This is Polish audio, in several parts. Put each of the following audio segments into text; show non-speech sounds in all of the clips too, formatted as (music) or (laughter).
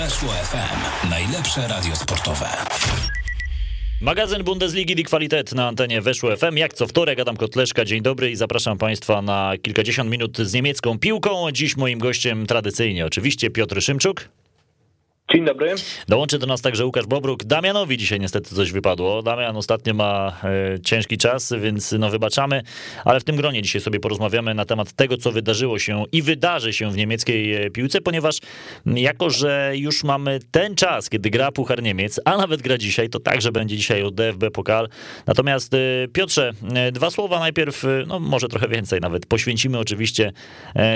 Weszło FM. Najlepsze radio sportowe. Magazyn Bundesligi Die Qualität na antenie Weszło FM. Jak co wtorek, Adam Kotleszka, dzień dobry i zapraszam Państwa na kilkadziesiąt minut z niemiecką piłką. Dziś moim gościem tradycyjnie oczywiście Piotr Szymczuk. Dzień dobry. Dołączy do nas także Łukasz Bobruk. Damianowi dzisiaj niestety coś wypadło. Damian ostatnio ma e, ciężki czas, więc no wybaczamy, ale w tym gronie dzisiaj sobie porozmawiamy na temat tego, co wydarzyło się i wydarzy się w niemieckiej e, piłce, ponieważ jako, że już mamy ten czas, kiedy gra Puchar Niemiec, a nawet gra dzisiaj, to także będzie dzisiaj od DFB Pokal. Natomiast e, Piotrze, dwa słowa najpierw, no może trochę więcej nawet, poświęcimy oczywiście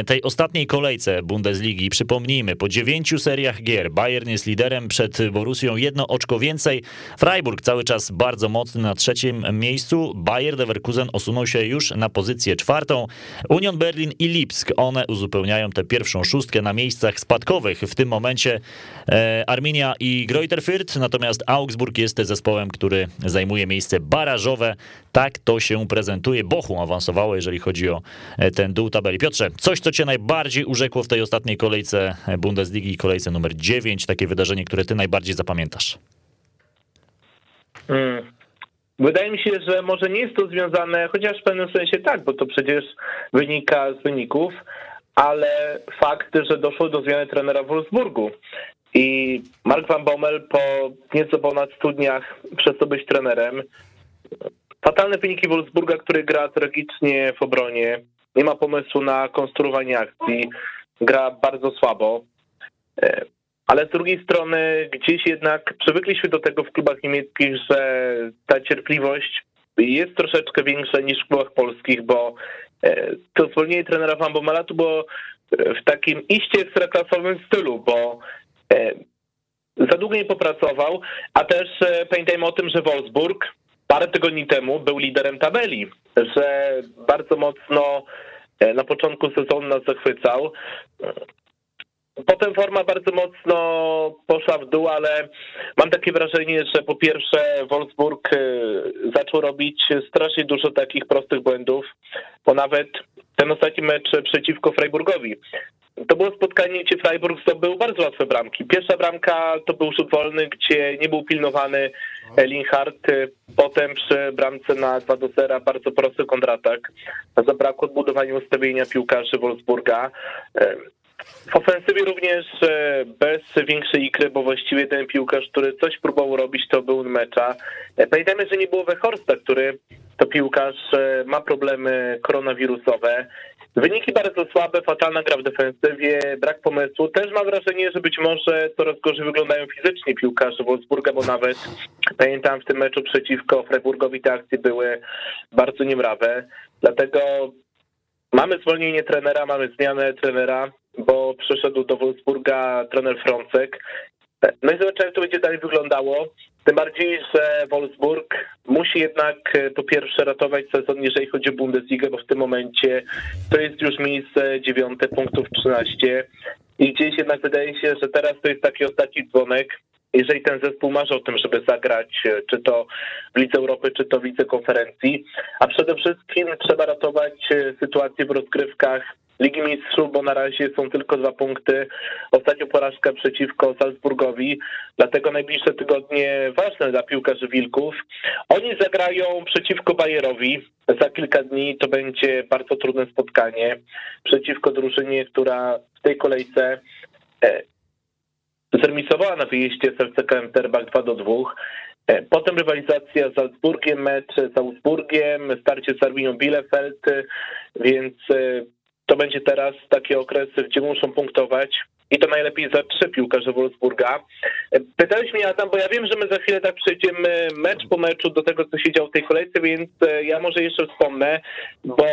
tej ostatniej kolejce Bundesligi. Przypomnijmy, po dziewięciu seriach gier Bayern jest liderem przed Borusją, jedno oczko więcej. Freiburg cały czas bardzo mocny na trzecim miejscu. Bayer Leverkusen osunął się już na pozycję czwartą. Union Berlin i Lipsk, one uzupełniają tę pierwszą szóstkę na miejscach spadkowych. W tym momencie e, Arminia i Greuther Fürth, natomiast Augsburg jest zespołem, który zajmuje miejsce barażowe. Tak to się prezentuje. Bochum awansowało, jeżeli chodzi o e, ten dół tabeli. Piotrze, coś, co cię najbardziej urzekło w tej ostatniej kolejce Bundesligi, kolejce numer 9, takie wydarzenie, które ty najbardziej zapamiętasz? Hmm. Wydaje mi się, że może nie jest to związane, chociaż w pewnym sensie tak, bo to przecież wynika z wyników, ale fakt, że doszło do zmiany trenera w Wolfsburgu. I Mark Van Bommel po nieco ponad 100 dniach przestał być trenerem. Fatalne wyniki Wolfsburga, który gra tragicznie w obronie, nie ma pomysłu na konstruowanie akcji, gra bardzo słabo. Ale z drugiej strony gdzieś jednak przywykliśmy do tego w klubach niemieckich, że ta cierpliwość jest troszeczkę większa niż w klubach polskich, bo to zwolnienie trenera Van Bommela to było w takim iście ekstraklasowym stylu, bo za długo nie popracował, a też pamiętajmy o tym, że Wolfsburg parę tygodni temu był liderem tabeli, że bardzo mocno na początku sezonu nas zachwycał. Potem forma bardzo mocno poszła w dół, ale mam takie wrażenie, że po pierwsze Wolfsburg zaczął robić strasznie dużo takich prostych błędów, bo nawet ten ostatni mecz przeciwko Freiburgowi. To było spotkanie, gdzie Freiburg zdobył bardzo łatwe bramki. Pierwsza bramka to był rzut wolny, gdzie nie był pilnowany Linhardt. Potem przy bramce na 2 do 0 bardzo prosty kontratak. Zabrakło odbudowania ustawienia piłkarzy Wolfsburga. W ofensywie również bez większej ikry, bo właściwie ten piłkarz, który coś próbował robić, to był mecza. Pamiętajmy, że nie było Wehorsta, który to piłkarz ma problemy koronawirusowe. Wyniki bardzo słabe, fatalna gra w defensywie, brak pomysłu. Też mam wrażenie, że być może coraz gorzej wyglądają fizycznie piłkarze Wolfsburga, bo nawet pamiętam w tym meczu przeciwko Freiburgowi te akcje były bardzo niemrawe. Dlatego mamy zwolnienie trenera, mamy zmianę trenera, bo przyszedł do Wolfsburga trener Frącek. No i zobaczymy, jak to będzie dalej wyglądało. Tym bardziej, że Wolfsburg musi jednak po pierwsze ratować sezon, jeżeli chodzi o Bundesligę, bo w tym momencie to jest już miejsce dziewiąte, punktów 13. I gdzieś jednak wydaje się, że teraz to jest taki ostatni dzwonek. Jeżeli ten zespół marzy o tym, żeby zagrać, czy to w Lidze Europy, czy to w Lidze Konferencji, a przede wszystkim trzeba ratować sytuację w rozgrywkach Ligi Mistrzów, bo na razie są tylko dwa punkty. Ostatnio porażka przeciwko Salzburgowi, dlatego najbliższe tygodnie ważne dla piłkarzy Wilków. Oni zagrają przeciwko Bayerowi. Za kilka dni to będzie bardzo trudne spotkanie przeciwko drużynie, która w tej kolejce zremisowała na wyjeździe z FCK Terbach 2 do 2. Potem rywalizacja z Salzburgiem, mecz z Augsburgiem, starcie z Arminią Bielefeld, więc to będzie teraz taki okres, gdzie muszą punktować i to najlepiej za trzy piłkarze Wolfsburga. Pytałeś mnie, Adam, bo ja wiem, że my za chwilę tak przejdziemy mecz po meczu do tego, co się działo w tej kolejce, więc ja może jeszcze wspomnę, bo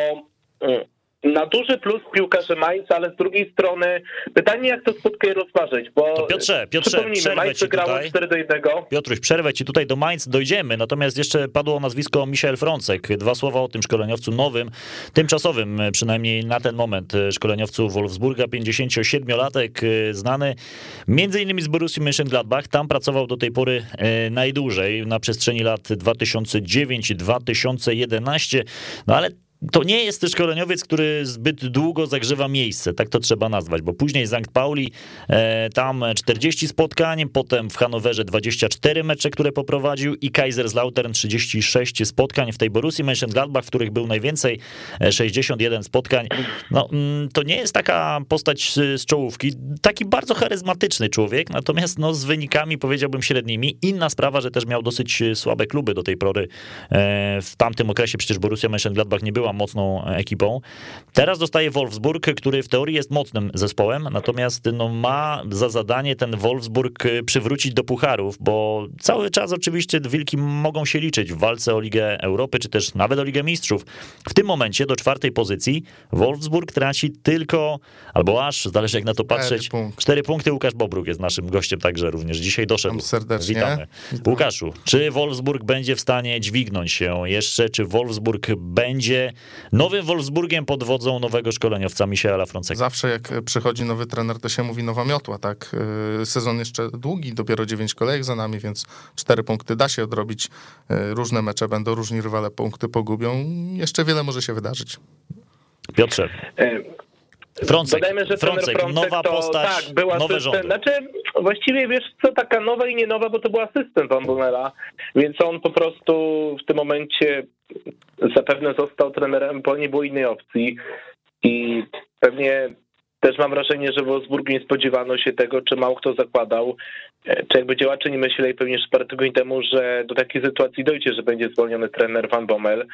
na duży plus piłkarze Mainz, ale z drugiej strony pytanie, jak to spotkanie rozważyć, bo to Piotrze, Piotrze, przerwę ci tutaj. 4 do 1. Piotruś, przerwę ci tutaj do Mainz dojdziemy, natomiast jeszcze padło nazwisko Michel Frącek. Dwa słowa o tym szkoleniowcu nowym, tymczasowym przynajmniej na ten moment szkoleniowcu Wolfsburga, 57-latek, znany między innymi z Borussii Mönchengladbach. Tam pracował do tej pory najdłużej, na przestrzeni lat 2009-2011, no ale to nie jest szkoleniowiec, który zbyt długo zagrzewa miejsce, tak to trzeba nazwać, bo później Sankt Pauli, e, tam 40 spotkań, potem w Hanowerze 24 mecze, które poprowadził i Kaiserslautern 36 spotkań w tej Borussii Mönchengladbach, w których był najwięcej, 61 spotkań. No, mm, to nie jest taka postać z czołówki, taki bardzo charyzmatyczny człowiek, natomiast no, z wynikami powiedziałbym średnimi. Inna sprawa, że też miał dosyć słabe kluby do tej pory. E, w tamtym okresie przecież Borussia Mönchengladbach nie była mocną ekipą. Teraz dostaje Wolfsburg, który w teorii jest mocnym zespołem, natomiast no, ma za zadanie ten Wolfsburg przywrócić do pucharów, bo cały czas oczywiście Wilki mogą się liczyć w walce o Ligę Europy, czy też nawet o Ligę Mistrzów. W tym momencie do czwartej pozycji Wolfsburg traci tylko, albo aż, zależy jak na to patrzeć, cztery punkty. cztery punkty. Łukasz Bobruk jest naszym gościem także również dzisiaj doszedł. serdecznie. Witamy. Łukaszu, czy Wolfsburg będzie w stanie dźwignąć się jeszcze, czy Wolfsburg będzie nowym Wolfsburgiem pod wodzą nowego szkoleniowca Michaela Fronceka? Zawsze jak przychodzi nowy trener, to się mówi nowa miotła, tak? Y, sezon jeszcze długi, dopiero dziewięć kolejek za nami, więc cztery punkty da się odrobić. Y, różne mecze będą, różni rywale punkty pogubią. Jeszcze wiele może się wydarzyć. Piotrze. E, Frącek, Dodajmy, że Frącek, Frącek nowa to, postać, tak, był nowe rządy. Znaczy, właściwie wiesz co, taka nowa i nie nowa, bo to był asystent Van Bommela, więc on po prostu w tym momencie zapewne został trenerem, bo nie było innej opcji i pewnie też mam wrażenie, że w Wolfsburgu nie spodziewano się tego, czy mało kto zakładał, e, czy jakby działacze nie myśleli pewnie już parę tygodni temu, że do takiej sytuacji dojdzie, że będzie zwolniony trener Van Bommel.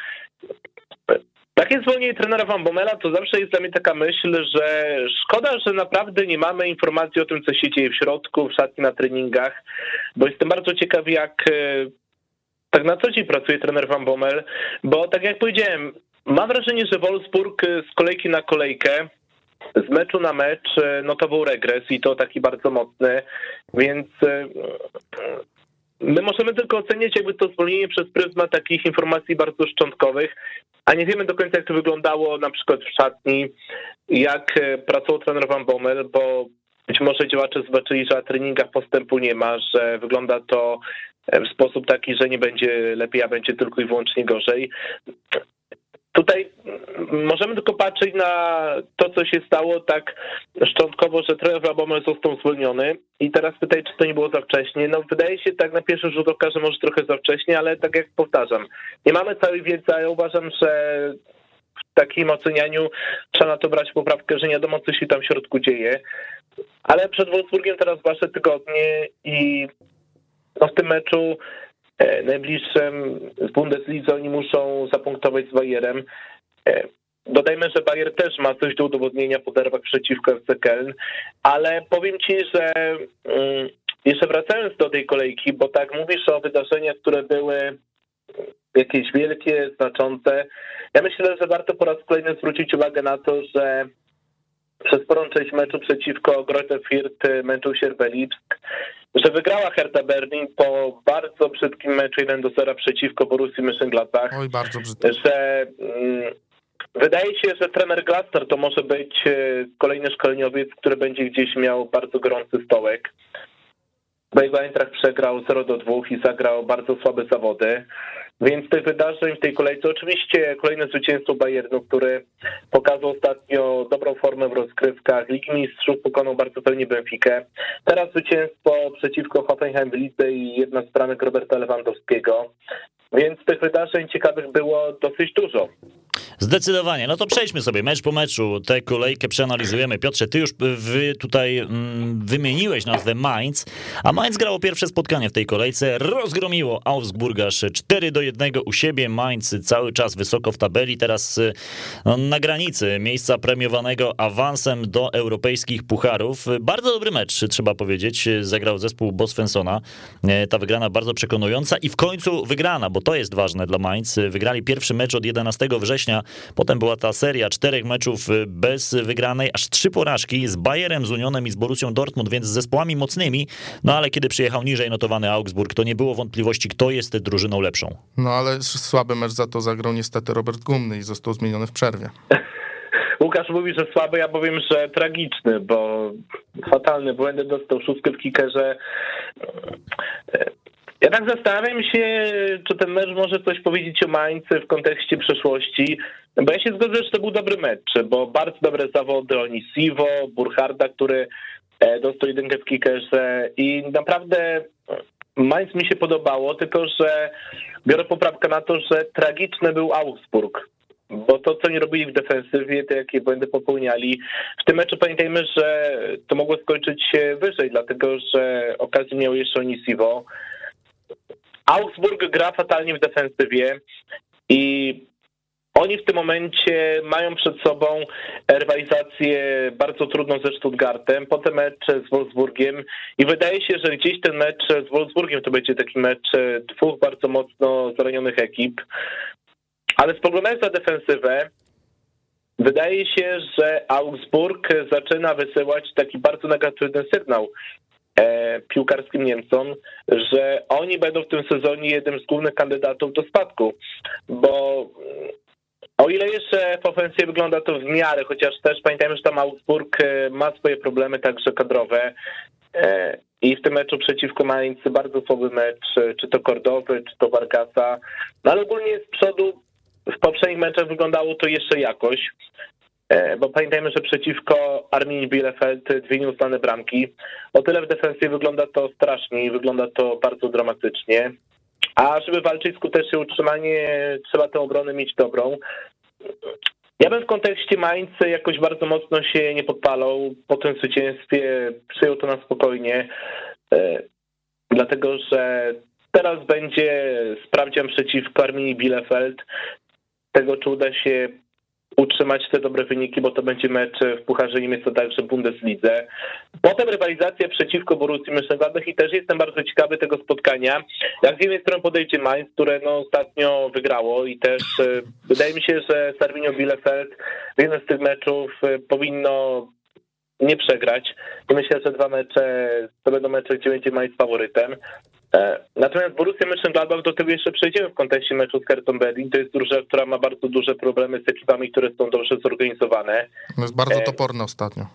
Takie zwolnienie trenera Van Bommela to zawsze jest dla mnie taka myśl, że szkoda, że naprawdę nie mamy informacji o tym, co się dzieje w środku, w szatni, na treningach, bo jestem bardzo ciekaw, jak e, tak na co dzień pracuje trener Van Bommel, bo tak jak powiedziałem, mam wrażenie, że Wolfsburg z kolejki na kolejkę z meczu na mecz no to był regres i to taki bardzo mocny, więc e, my możemy tylko oceniać jakby to zwolnienie przez pryzmat takich informacji bardzo szczątkowych, a nie wiemy do końca jak to wyglądało na przykład w szatni, jak pracował trener Van Bommel, bo być może działacze zobaczyli, że na treningach postępu nie ma, że wygląda to w sposób taki, że nie będzie lepiej, a będzie tylko i wyłącznie gorzej. Tutaj możemy tylko patrzeć na to, co się stało tak szczątkowo, że trener Rabomel został zwolniony i teraz pytaj, czy to nie było za wcześnie. No wydaje się tak na pierwszy rzut oka, że może trochę za wcześnie, ale tak jak powtarzam, nie mamy całej wiedzy, a ja uważam, że w takim ocenianiu trzeba na to brać poprawkę, że nie wiadomo, co się tam w środku dzieje. Ale przed Wolfsburgiem teraz wasze tygodnie i no w tym meczu E, najbliższym z Bundesliga oni muszą zapunktować z Bayerem. E, dodajmy, że Bayer też ma coś do udowodnienia po derwach przeciwko FC Köln, ale powiem ci, że mm, jeszcze wracając do tej kolejki, bo tak mówisz o wydarzeniach, które były jakieś wielkie, znaczące. Ja myślę, że warto po raz kolejny zwrócić uwagę na to, że przez sporą część meczu przeciwko Greuther Fürth męczył się Lipsk, że wygrała Hertha Berlin po bardzo brzydkim meczu 1 do 0 przeciwko Borussii Mönchengladbach. Oj, bardzo brzydki. Że mm, wydaje się, że trener Glasner to może być e, kolejny szkoleniowiec, który będzie gdzieś miał bardzo gorący stołek. Bo Eintracht przegrał 0 do 2 i zagrał bardzo słabe zawody. Więc tych wydarzeń w tej kolejce, oczywiście kolejne zwycięstwo Bayernu, który pokazał ostatnio dobrą formę w rozgrywkach Ligi Mistrzów, pokonał bardzo pewnie Benfikę. Teraz zwycięstwo przeciwko Hoffenheim w Lidze i jedna z bramek Roberta Lewandowskiego. Więc tych wydarzeń ciekawych było dosyć dużo. Zdecydowanie. No to przejdźmy sobie mecz po meczu. Tę kolejkę przeanalizujemy. Piotrze, ty już wy tutaj mm, wymieniłeś nazwę Mainz, a Mainz grało pierwsze spotkanie w tej kolejce. Rozgromiło Augsburg aż 4 do 1 u siebie. Mainz cały czas wysoko w tabeli. Teraz no, na granicy miejsca premiowanego awansem do europejskich pucharów. Bardzo dobry mecz, trzeba powiedzieć. Zagrał zespół Bosfensona. E, ta wygrana bardzo przekonująca i w końcu wygrana, bo to jest ważne dla Mainz. Wygrali pierwszy mecz od 11 września Potem była ta seria czterech meczów y, bez wygranej, aż trzy porażki z Bayerem, z Unionem i z Borussią Dortmund, więc z zespołami mocnymi. No ale kiedy przyjechał niżej notowany Augsburg, to nie było wątpliwości, kto jest drużyną lepszą. No ale słaby mecz za to zagrał niestety Robert Gumny i został zmieniony w przerwie. (laughs) Łukasz mówi, że słaby, ja powiem, że tragiczny, bo fatalny błędy dostał szóstkę w kickerze Ja tak zastanawiam się, czy ten mecz może coś powiedzieć o Mańce w kontekście przeszłości, bo ja się zgodzę, że to był dobry mecz, bo bardzo dobre zawody Onisivo, Burharda, który e, dostał jedynkę w kickerze i naprawdę Mainz mi się podobało, tylko że biorę poprawkę na to, że tragiczny był Augsburg. Bo to, co nie robili w defensywie, te jakie błędy popełniali. W tym meczu pamiętajmy, że to mogło skończyć się wyżej, dlatego że okazję miał jeszcze Onisivo. Augsburg gra fatalnie w defensywie i oni w tym momencie mają przed sobą rywalizację bardzo trudną ze Stuttgartem, potem mecz z Wolfsburgiem i wydaje się, że gdzieś ten mecz z Wolfsburgiem to będzie taki mecz dwóch bardzo mocno zranionych ekip. Ale spoglądając na defensywę, wydaje się, że Augsburg zaczyna wysyłać taki bardzo negatywny sygnał piłkarskim Niemcom, że oni będą w tym sezonie jednym z głównych kandydatów do spadku, bo o ile jeszcze w ofensywie wygląda to w miarę, chociaż też pamiętajmy, że tam Augsburg e, ma swoje problemy także kadrowe e, i w tym meczu przeciwko Mainz bardzo słaby mecz, e, czy to Kordowy, czy to Vargasa, no ale ogólnie z przodu w poprzednich meczach wyglądało to jeszcze jakoś, bo pamiętajmy, że przeciwko Arminii Bielefeld dwie nieuznane bramki. O tyle w defensywie wygląda to strasznie i wygląda to bardzo dramatycznie. A żeby walczyć skutecznie utrzymanie, trzeba tę obronę mieć dobrą. Ja bym w kontekście Mainz jakoś bardzo mocno się nie podpalał. Po tym zwycięstwie przyjął to na spokojnie, e, dlatego że teraz będzie sprawdzian przeciwko Arminii Bielefeld. Tego, czy uda się utrzymać te dobre wyniki, bo to będzie mecz w Pucharze Niemiec, a także Bundeslidze. Potem rywalizacja przeciwko Borussii Mönchengladbach i też jestem bardzo ciekawy tego spotkania. Jak z jednej strony podejdzie Mainz, które no ostatnio wygrało i też e, wydaje mi się, że Sarwinio Bielefeld w jednym z tych meczów e, powinno nie przegrać. Myślę, że dwa mecze to będą mecze, gdzie będzie Mainz faworytem. E, natomiast Borussia Mönchengladbach do tego jeszcze przejdziemy w kontekście meczu z Hertą Berlin. To jest drużyna, która ma bardzo duże problemy z ekipami, które są dobrze zorganizowane. No jest bardzo e, toporna ostatnio.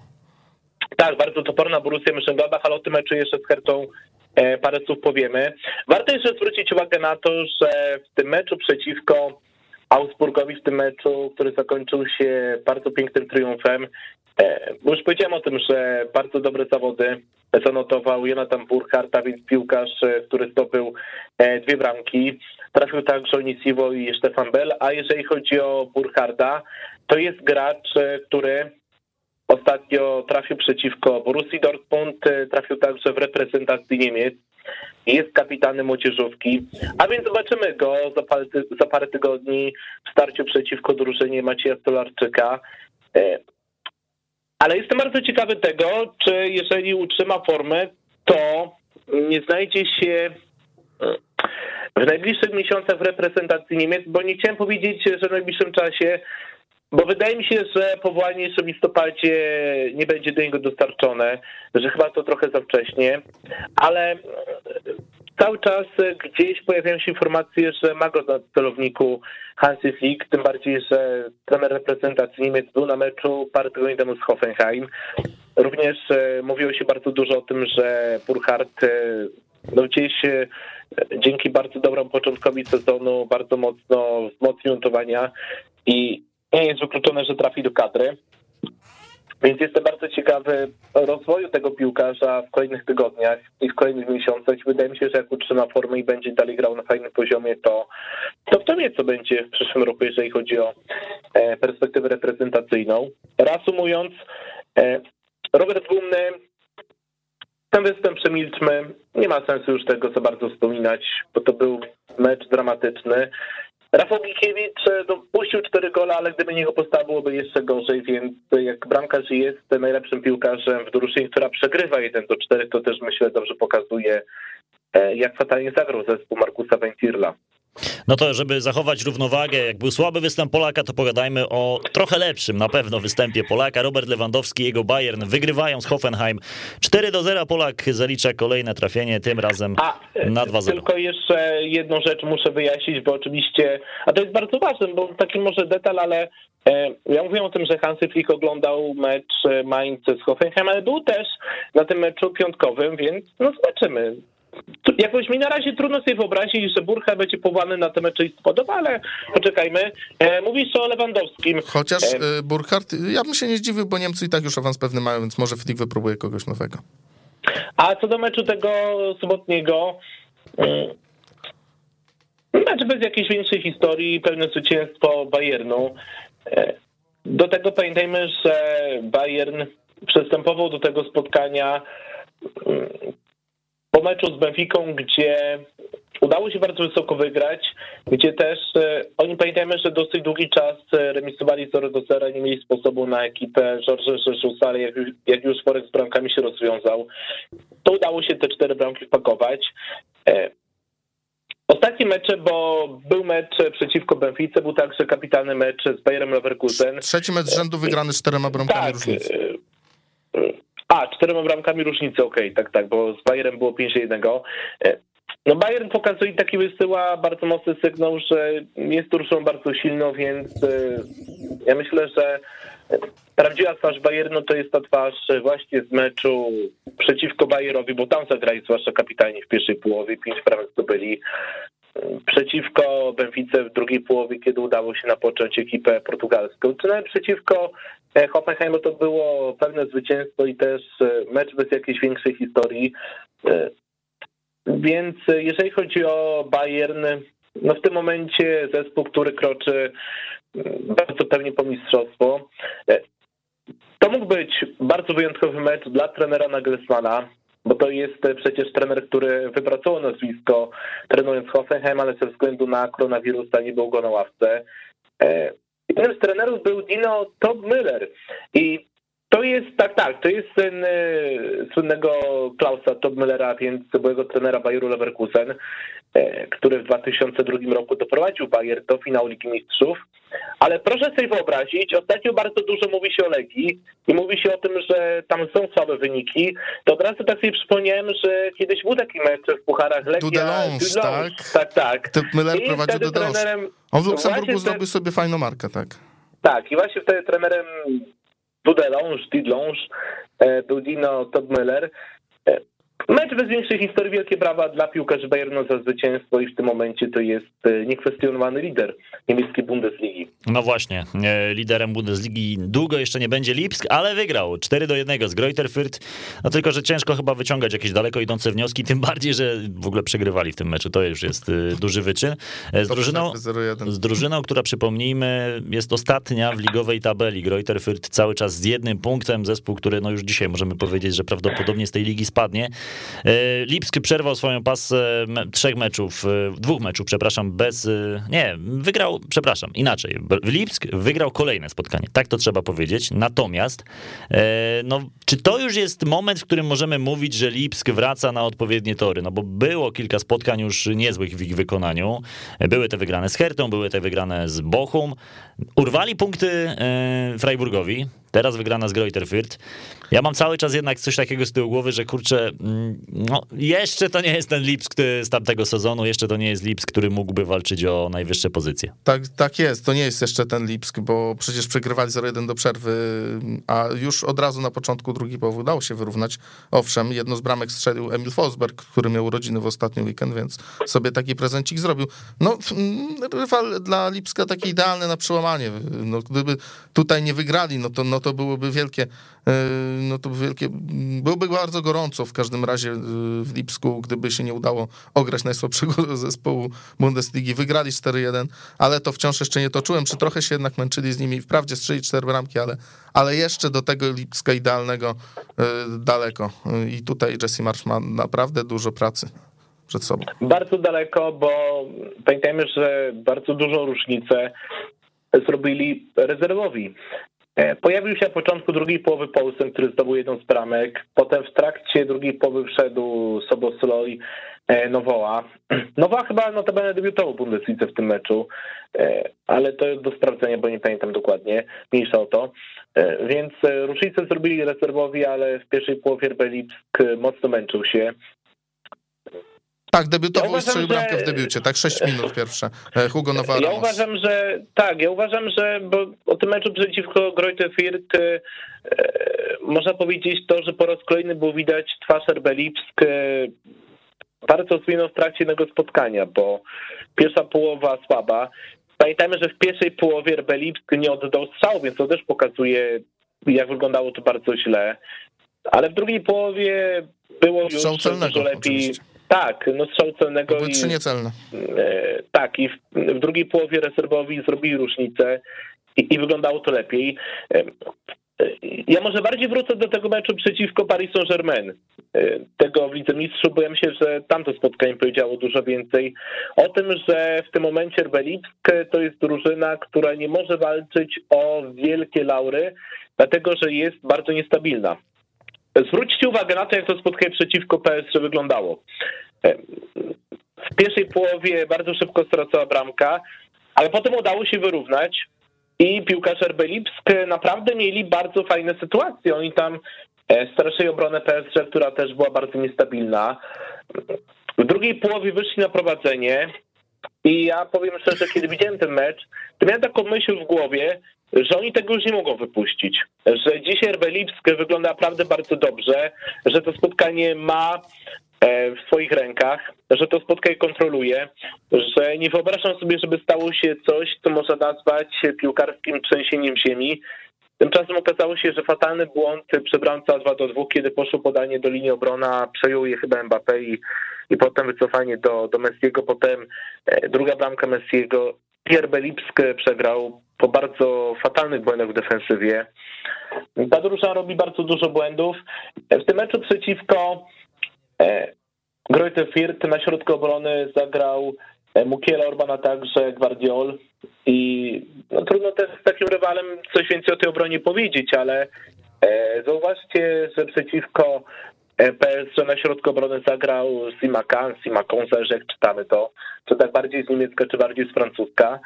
Tak, bardzo toporna Borussia Mönchengladbach, ale o tym meczu jeszcze z Hertą e, parę słów powiemy. Warto jeszcze zwrócić uwagę na to, że w tym meczu przeciwko Augsburgowi, w tym meczu, który zakończył się bardzo pięknym triumfem, już powiedziałem o tym, że bardzo dobre zawody zanotował Jonathan Burkhardt, więc piłkarz, e, który zdobył e, dwie bramki. Trafił także Onisivo i Stefan Bell, a jeżeli chodzi o Burkharda, to jest gracz, e, który ostatnio trafił przeciwko Borussii Dortmund, trafił także w reprezentacji Niemiec. Jest kapitanem młodzieżówki, a więc zobaczymy go za parę, za parę tygodni w starciu przeciwko drużynie Macieja Stolarczyka. Ale jestem bardzo ciekawy tego, czy jeżeli utrzyma formę, to nie znajdzie się e, w najbliższych miesiącach w reprezentacji Niemiec, bo nie chciałem powiedzieć, że w najbliższym czasie, bo wydaje mi się, że powołanie jeszcze w listopadzie nie będzie do niego dostarczone, że chyba to trochę za wcześnie, ale cały czas gdzieś pojawiają się informacje, że ma go na celowniku Hansi Flick, tym bardziej, że trener reprezentacji Niemiec był na meczu tygodni temu z Hoffenheim. Również e, mówiło się bardzo dużo o tym, że Burkhardt e, no gdzieś e, dzięki bardzo dobremu początkowi sezonu bardzo mocno wzmocnił notowania i nie jest wykluczone, że trafi do kadry. Więc jestem bardzo ciekawy rozwoju tego piłkarza w kolejnych tygodniach i w kolejnych miesiącach. Wydaje mi się, że jak utrzyma formę i będzie dalej grał na fajnym poziomie, to, to kto co będzie w przyszłym roku, jeżeli chodzi o e, perspektywę reprezentacyjną. Reasumując, e, Robert Gumny, ten występ przemilczmy. Nie ma sensu już tego za bardzo wspominać, bo to był mecz dramatyczny. Rafał Gikiewicz no, puścił cztery gola, ale gdyby niego postawa byłoby jeszcze gorzej, więc jak bramkarz jest najlepszym piłkarzem w drużynie, która przegrywa 1 do 4, to też myślę dobrze pokazuje, e, jak fatalnie zagrał zespół Markusa Ventirla. No to, żeby zachować równowagę, jak był słaby występ Polaka, to pogadajmy o trochę lepszym na pewno występie Polaka. Robert Lewandowski i jego Bayern wygrywają z Hoffenheim. 4 do 0 Polak zalicza kolejne trafienie, tym razem a, na 2-0. Tylko jeszcze jedną rzecz muszę wyjaśnić, bo oczywiście, a to jest bardzo ważne, bo taki może detal, ale e, ja mówiłem o tym, że Hansi Flick oglądał mecz Mainz z Hoffenheim, ale był też na tym meczu piątkowym, więc no zobaczymy. Jakoś mi na razie trudno sobie wyobrazić, że Burcha będzie powołany na te mecze listopadowe, ale poczekajmy. E, mówisz o Lewandowskim. Chociaż e, Burkhardt, ja bym się nie zdziwił, bo Niemcy i tak już awans pewny mają, więc może Flick wypróbuje kogoś nowego. A co do meczu tego sobotniego, mm, mecz bez jakiejś większej historii, pełne zwycięstwo Bayernu. E, do tego pamiętajmy, że Bayern przystępował do tego spotkania mm, po meczu z Benficą, gdzie udało się bardzo wysoko wygrać, gdzie też e, oni pamiętajmy, że dosyć długi czas e, remisowali 0 do 0, nie mieli sposobu na ekipę Georges Jesusa, ale jak, jak już worek z bramkami się rozwiązał, to udało się te cztery bramki wpakować. E, Ostatni mecze, bo był mecz przeciwko Benfice, był także kapitalny mecz z Bayerem Leverkusen. Trzeci mecz z rzędu wygrany czterema bramkami tak, różnicy. A, czterema bramkami różnicy, okej, okay, tak, tak, bo z Bayerem było 5-1. No Bayern pokazuje taki wysyła bardzo mocny sygnał, że jest drużyną bardzo silną, więc y, ja myślę, że prawdziwa twarz Bayernu to jest ta twarz właśnie z meczu przeciwko Bayerowi, bo tam zagrali zwłaszcza kapitalnie w pierwszej połowie, pięć bramek zdobyli przeciwko Benfice w drugiej połowie, kiedy udało się napocząć ekipę portugalską, czy nawet przeciwko e, Hoffenheimu to było pewne zwycięstwo i też e, mecz bez jakiejś większej historii. E, więc jeżeli chodzi o Bayern, no w tym momencie zespół, który kroczy mm, bardzo pewnie po mistrzostwo. To mógł być bardzo wyjątkowy mecz dla trenera Nagelsmana, bo to jest przecież trener, który wypracował nazwisko trenując Hoffenheim, ale ze względu na koronawirusa nie był go na ławce. Jednym z trenerów był Dino Todd Müller i to jest, tak, tak, to jest syn y, słynnego Klausa Topmüllera, więc byłego trenera Bayeru Leverkusen, y, który w 2002 roku doprowadził Bayer do finału Ligi Mistrzów. Ale proszę sobie wyobrazić, ostatnio bardzo dużo mówi się o Legii i mówi się o tym, że tam są słabe wyniki. To od razu tak sobie przypomniałem, że kiedyś był taki mecz w Pucharach Legia. Dudelange, tak? Tak, tak. Müller prowadził Dudelange. On w Luksemburgu zdobył sobie fajną markę, tak? Tak, i właśnie wtedy trenerem Dudelange, Didlange, był Dino Todmüller. Mecz bez większej historii, wielkie brawa dla piłkarzy Bayernu za zwycięstwo i w tym momencie to jest e, niekwestionowany lider niemieckiej Bundesligi. No właśnie, e, liderem Bundesligi długo jeszcze nie będzie Lipsk, ale wygrał 4 do 1 z Greuther Fürth. No tylko, że ciężko chyba wyciągać jakieś daleko idące wnioski, tym bardziej, że w ogóle przegrywali w tym meczu. To już jest e, duży wyczyn. Z drużyną, z drużyną, która przypomnijmy jest ostatnia w ligowej tabeli. Greuther Fürth cały czas z jednym punktem. Zespół, który no już dzisiaj możemy powiedzieć, że prawdopodobnie z tej ligi spadnie. E, Lipsk przerwał swoją pasę trzech meczów, e, dwóch meczów, przepraszam, bez, e, nie, wygrał, przepraszam, inaczej. Lipsk wygrał kolejne spotkanie, tak to trzeba powiedzieć. Natomiast, no, czy to już jest moment, w którym możemy mówić, że Lipsk wraca na odpowiednie tory? No bo było kilka spotkań już niezłych w ich wykonaniu. Były te wygrane z Hertą, były te wygrane z Bochum. Urwali punkty Freiburgowi, teraz wygrana z Greuther Fürth. Ja mam cały czas jednak coś takiego z tyłu głowy, że kurczę, mm, no jeszcze to nie jest ten Lipsk z tamtego sezonu, jeszcze to nie jest Lipsk, który mógłby walczyć o najwyższe pozycje. Tak, tak jest, to nie jest jeszcze ten Lipsk, bo przecież przegrywali 0-1 do przerwy, a już od razu na początku drugi połowy udało się wyrównać. Owszem, jedno z bramek strzelił Emil Fosberg, który miał urodziny w ostatni weekend, więc sobie taki prezencik zrobił. No, rywal dla Lipska taki idealny na przełamanie. No, gdyby tutaj nie wygrali, no to, no to byłoby wielkie E, no to wielkie, byłoby bardzo gorąco w każdym razie e, w Lipsku, gdyby się nie udało ograć najsłabszego (laughs) zespołu Bundesligi. Wygrali 4-1, ale to wciąż jeszcze nie toczyłem, czy trochę się jednak męczyli z nimi. Wprawdzie strzeli cztery bramki, ale, ale jeszcze do tego Lipska idealnego e, daleko. I tutaj Jesse Marsz ma naprawdę dużo pracy przed sobą. Bardzo daleko, bo pamiętajmy, że bardzo dużą różnicę zrobili rezerwowi. E, pojawił się na początku drugiej połowy Paulsen, który zdobył jedną z bramek. Potem w trakcie drugiej połowy wszedł Sobosloj e, Nowoa. (clears throat) Nowoa chyba notabene debiutował w Bundeslidze w tym meczu, e, ale to jest do sprawdzenia, bo nie pamiętam dokładnie. Mniejsza o to. Więc różnicę zrobili rezerwowi, ale w pierwszej połowie Belipsk mocno męczył się. Tak, debiutował ja i strzelił bramkę w debiucie, tak, 6 minut pierwsze. E, Hugo Navarro. Ja uważam, że tak, ja uważam, że bo o tym meczu przeciwko Greuther Fürth e, można powiedzieć to, że po raz kolejny było widać twarz RB Lipsk, e, bardzo zmienną w trakcie jednego spotkania, bo pierwsza połowa słaba. Pamiętajmy, że w pierwszej połowie Rbelipsk nie oddał strzału, więc to też pokazuje, jak wyglądało to bardzo źle. Ale w drugiej połowie było już dużo lepiej. oczywiście. Tak, no strzał celnego. Były i- trzy niecelne. E, Tak, i w, w drugiej połowie rezerwowi zrobili różnicę i, i wyglądało to lepiej. E, e, Ja może bardziej wrócę do tego meczu przeciwko Paris Saint-Germain, tego w Lidze Mistrzów, bo ja myślę, że tamto spotkanie powiedziało dużo więcej o tym, że w tym momencie Rbelipsk to jest drużyna, która nie może walczyć o wielkie laury, dlatego że jest bardzo niestabilna. Zwróćcie uwagę na to, jak to spotkanie przeciwko PSG wyglądało. E, w pierwszej połowie bardzo szybko stracała bramka, ale potem udało się wyrównać i piłkarze Rbelipsk naprawdę mieli bardzo fajne sytuacje. Oni tam e, straszyli obronę PSG, która też była bardzo niestabilna. W drugiej połowie wyszli na prowadzenie i ja powiem szczerze, kiedy widziałem ten mecz, to miałem taką myśl w głowie, że oni tego już nie mogą wypuścić. Że dzisiaj Rbelipsk wygląda naprawdę bardzo dobrze, że to spotkanie ma e, w swoich rękach, że to spotkanie kontroluje, że nie wyobrażam sobie, żeby stało się coś, co można nazwać piłkarskim trzęsieniem ziemi. Tymczasem okazało się, że fatalny błąd przy bramce 2 do 2, kiedy poszło podanie do linii obrona, przejął je chyba Mbappé i, i potem wycofanie do, do Messiego, potem e, druga bramka Messiego. Pierre Belipsk przegrał po bardzo fatalnych błędach w defensywie. Ta drużyna robi bardzo dużo błędów. W tym meczu przeciwko e, Greuther Fürth na środku obrony zagrał e, Mukiela Orbana, także Guardiol i no, trudno też z takim rywalem coś więcej o tej obronie powiedzieć, ale e, zauważcie, że przeciwko e, PSG na środku obrony zagrał Simakan, Simakon, zależy jak czytamy to, czy tak bardziej z niemiecka, czy bardziej z francuska.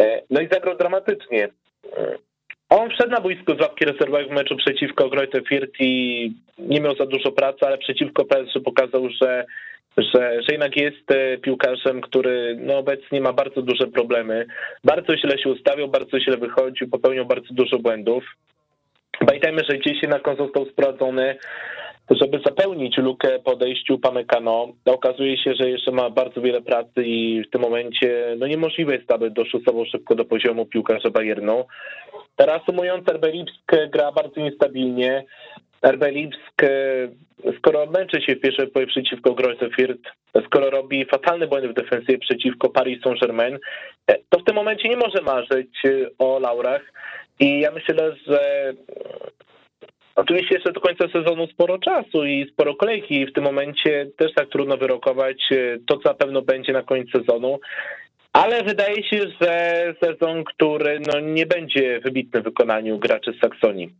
E, No i zagrał dramatycznie. E, On wszedł na boisko z ławki rezerwowej w meczu przeciwko Greuther Fürth i nie miał za dużo pracy, ale przeciwko PSG pokazał, że, że, że jednak jest e, piłkarzem, który no obecnie ma bardzo duże problemy. Bardzo źle się ustawiał, bardzo źle wychodził, popełniał bardzo dużo błędów. Pamiętajmy, że gdzieś jednak on został sprowadzony, żeby zapełnić lukę po odejściu Pamekano. No, okazuje się, że jeszcze ma bardzo wiele pracy i w tym momencie no niemożliwe jest, aby doszusował szybko do poziomu piłkarza Bayernu. Reasumując, RB Lipsk gra bardzo niestabilnie. RB Lipsk, e, skoro męczy się w pierwszej połowie przeciwko Greuther Fürth, skoro robi fatalne błędy w defensywie przeciwko Paris Saint-Germain, e, to w tym momencie nie może marzyć e, o laurach. I ja myślę, że Oczywiście jeszcze do końca sezonu sporo czasu i sporo kolejki. W tym momencie też tak trudno wyrokować to, co na pewno będzie na koniec sezonu. Ale wydaje się, że sezon, który no, nie będzie wybitny w wykonaniu graczy z Saksonii.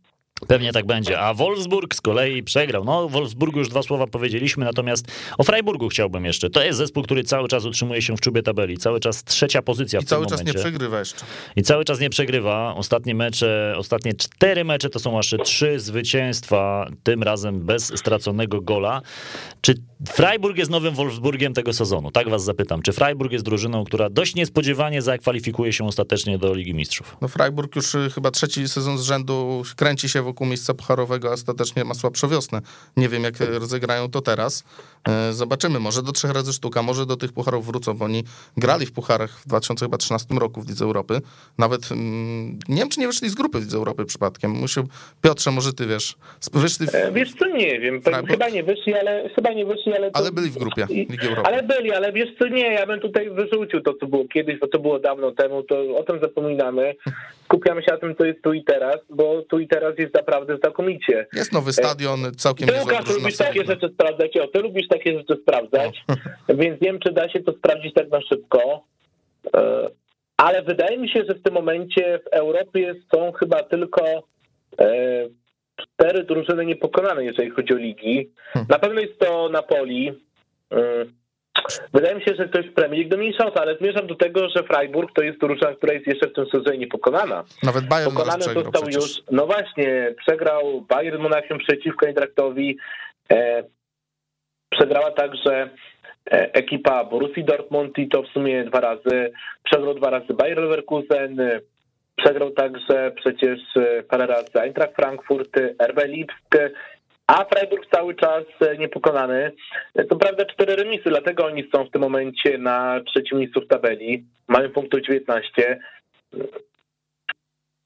Pewnie tak będzie. A Wolfsburg z kolei przegrał. No, o Wolfsburgu już dwa słowa powiedzieliśmy, natomiast o Freiburgu chciałbym jeszcze. To jest zespół, który cały czas utrzymuje się w czubie tabeli. Cały czas trzecia pozycja I w cały tym czas momencie. nie przegrywa jeszcze. I cały czas nie przegrywa. Ostatnie mecze, ostatnie cztery mecze to są aż trzy zwycięstwa, tym razem bez straconego gola. Czy Freiburg jest nowym Wolfsburgiem tego sezonu? Tak was zapytam. Czy Freiburg jest drużyną, która dość niespodziewanie zakwalifikuje się ostatecznie do Ligi Mistrzów? No Freiburg już y, chyba trzeci sezon z rzędu kręci się wokół miejsca pucharowego, a ostatecznie ma słabszą wiosnę. Nie wiem, jak y, rozegrają to teraz. E, Zobaczymy. Może do trzech razy sztuka, może do tych pucharów wrócą, bo oni grali w pucharach w 2013 roku w Lidze Europy. Nawet mm, nie wiem, czy nie wyszli z grupy w Lidze Europy przypadkiem. Musiał... Piotrze, może ty wiesz. Wyszli w... E, Wiesz co, nie wiem, chyba nie wyszli, ale chyba nie wyszli, ale to... Ale byli w grupie Ligi Europy. Ale byli, ale wiesz co, nie, ja bym tutaj wyrzucił to, co było kiedyś, bo to było dawno temu, to o tym zapominamy. Skupiamy się na tym, co jest tu i teraz, bo tu i teraz jest naprawdę znakomicie. Jest nowy stadion, całkiem Ty, Łukasz, lubisz takie rzeczy sprawdzać, o, ty lubisz takie rzeczy sprawdzać, (laughs) więc nie wiem, czy da się to sprawdzić tak na szybko, E, ale wydaje mi się, że w tym momencie w Europie są chyba tylko e, cztery drużyny niepokonane, jeżeli chodzi o ligi. Na pewno jest to Napoli. Wydaje mi się, że to jest Premier League do mniejszości, ale zmierzam do tego, że Freiburg to jest drużyna, która jest jeszcze w tym sezonie niepokonana. Nawet Bayern Pokonany został przecież. już, no właśnie, przegrał Bayern Monachium przeciwko Eintrachtowi, e, przegrała także e, ekipa Borussii Dortmund i to w sumie dwa razy, przegrał dwa razy Bayer Leverkusen, e, przegrał także przecież e, parę razy Eintracht Frankfurt, RB Lipsk, a Freiburg cały czas niepokonany. To prawda cztery remisy, dlatego oni są w tym momencie na trzecim miejscu w tabeli. Mają punktów 19.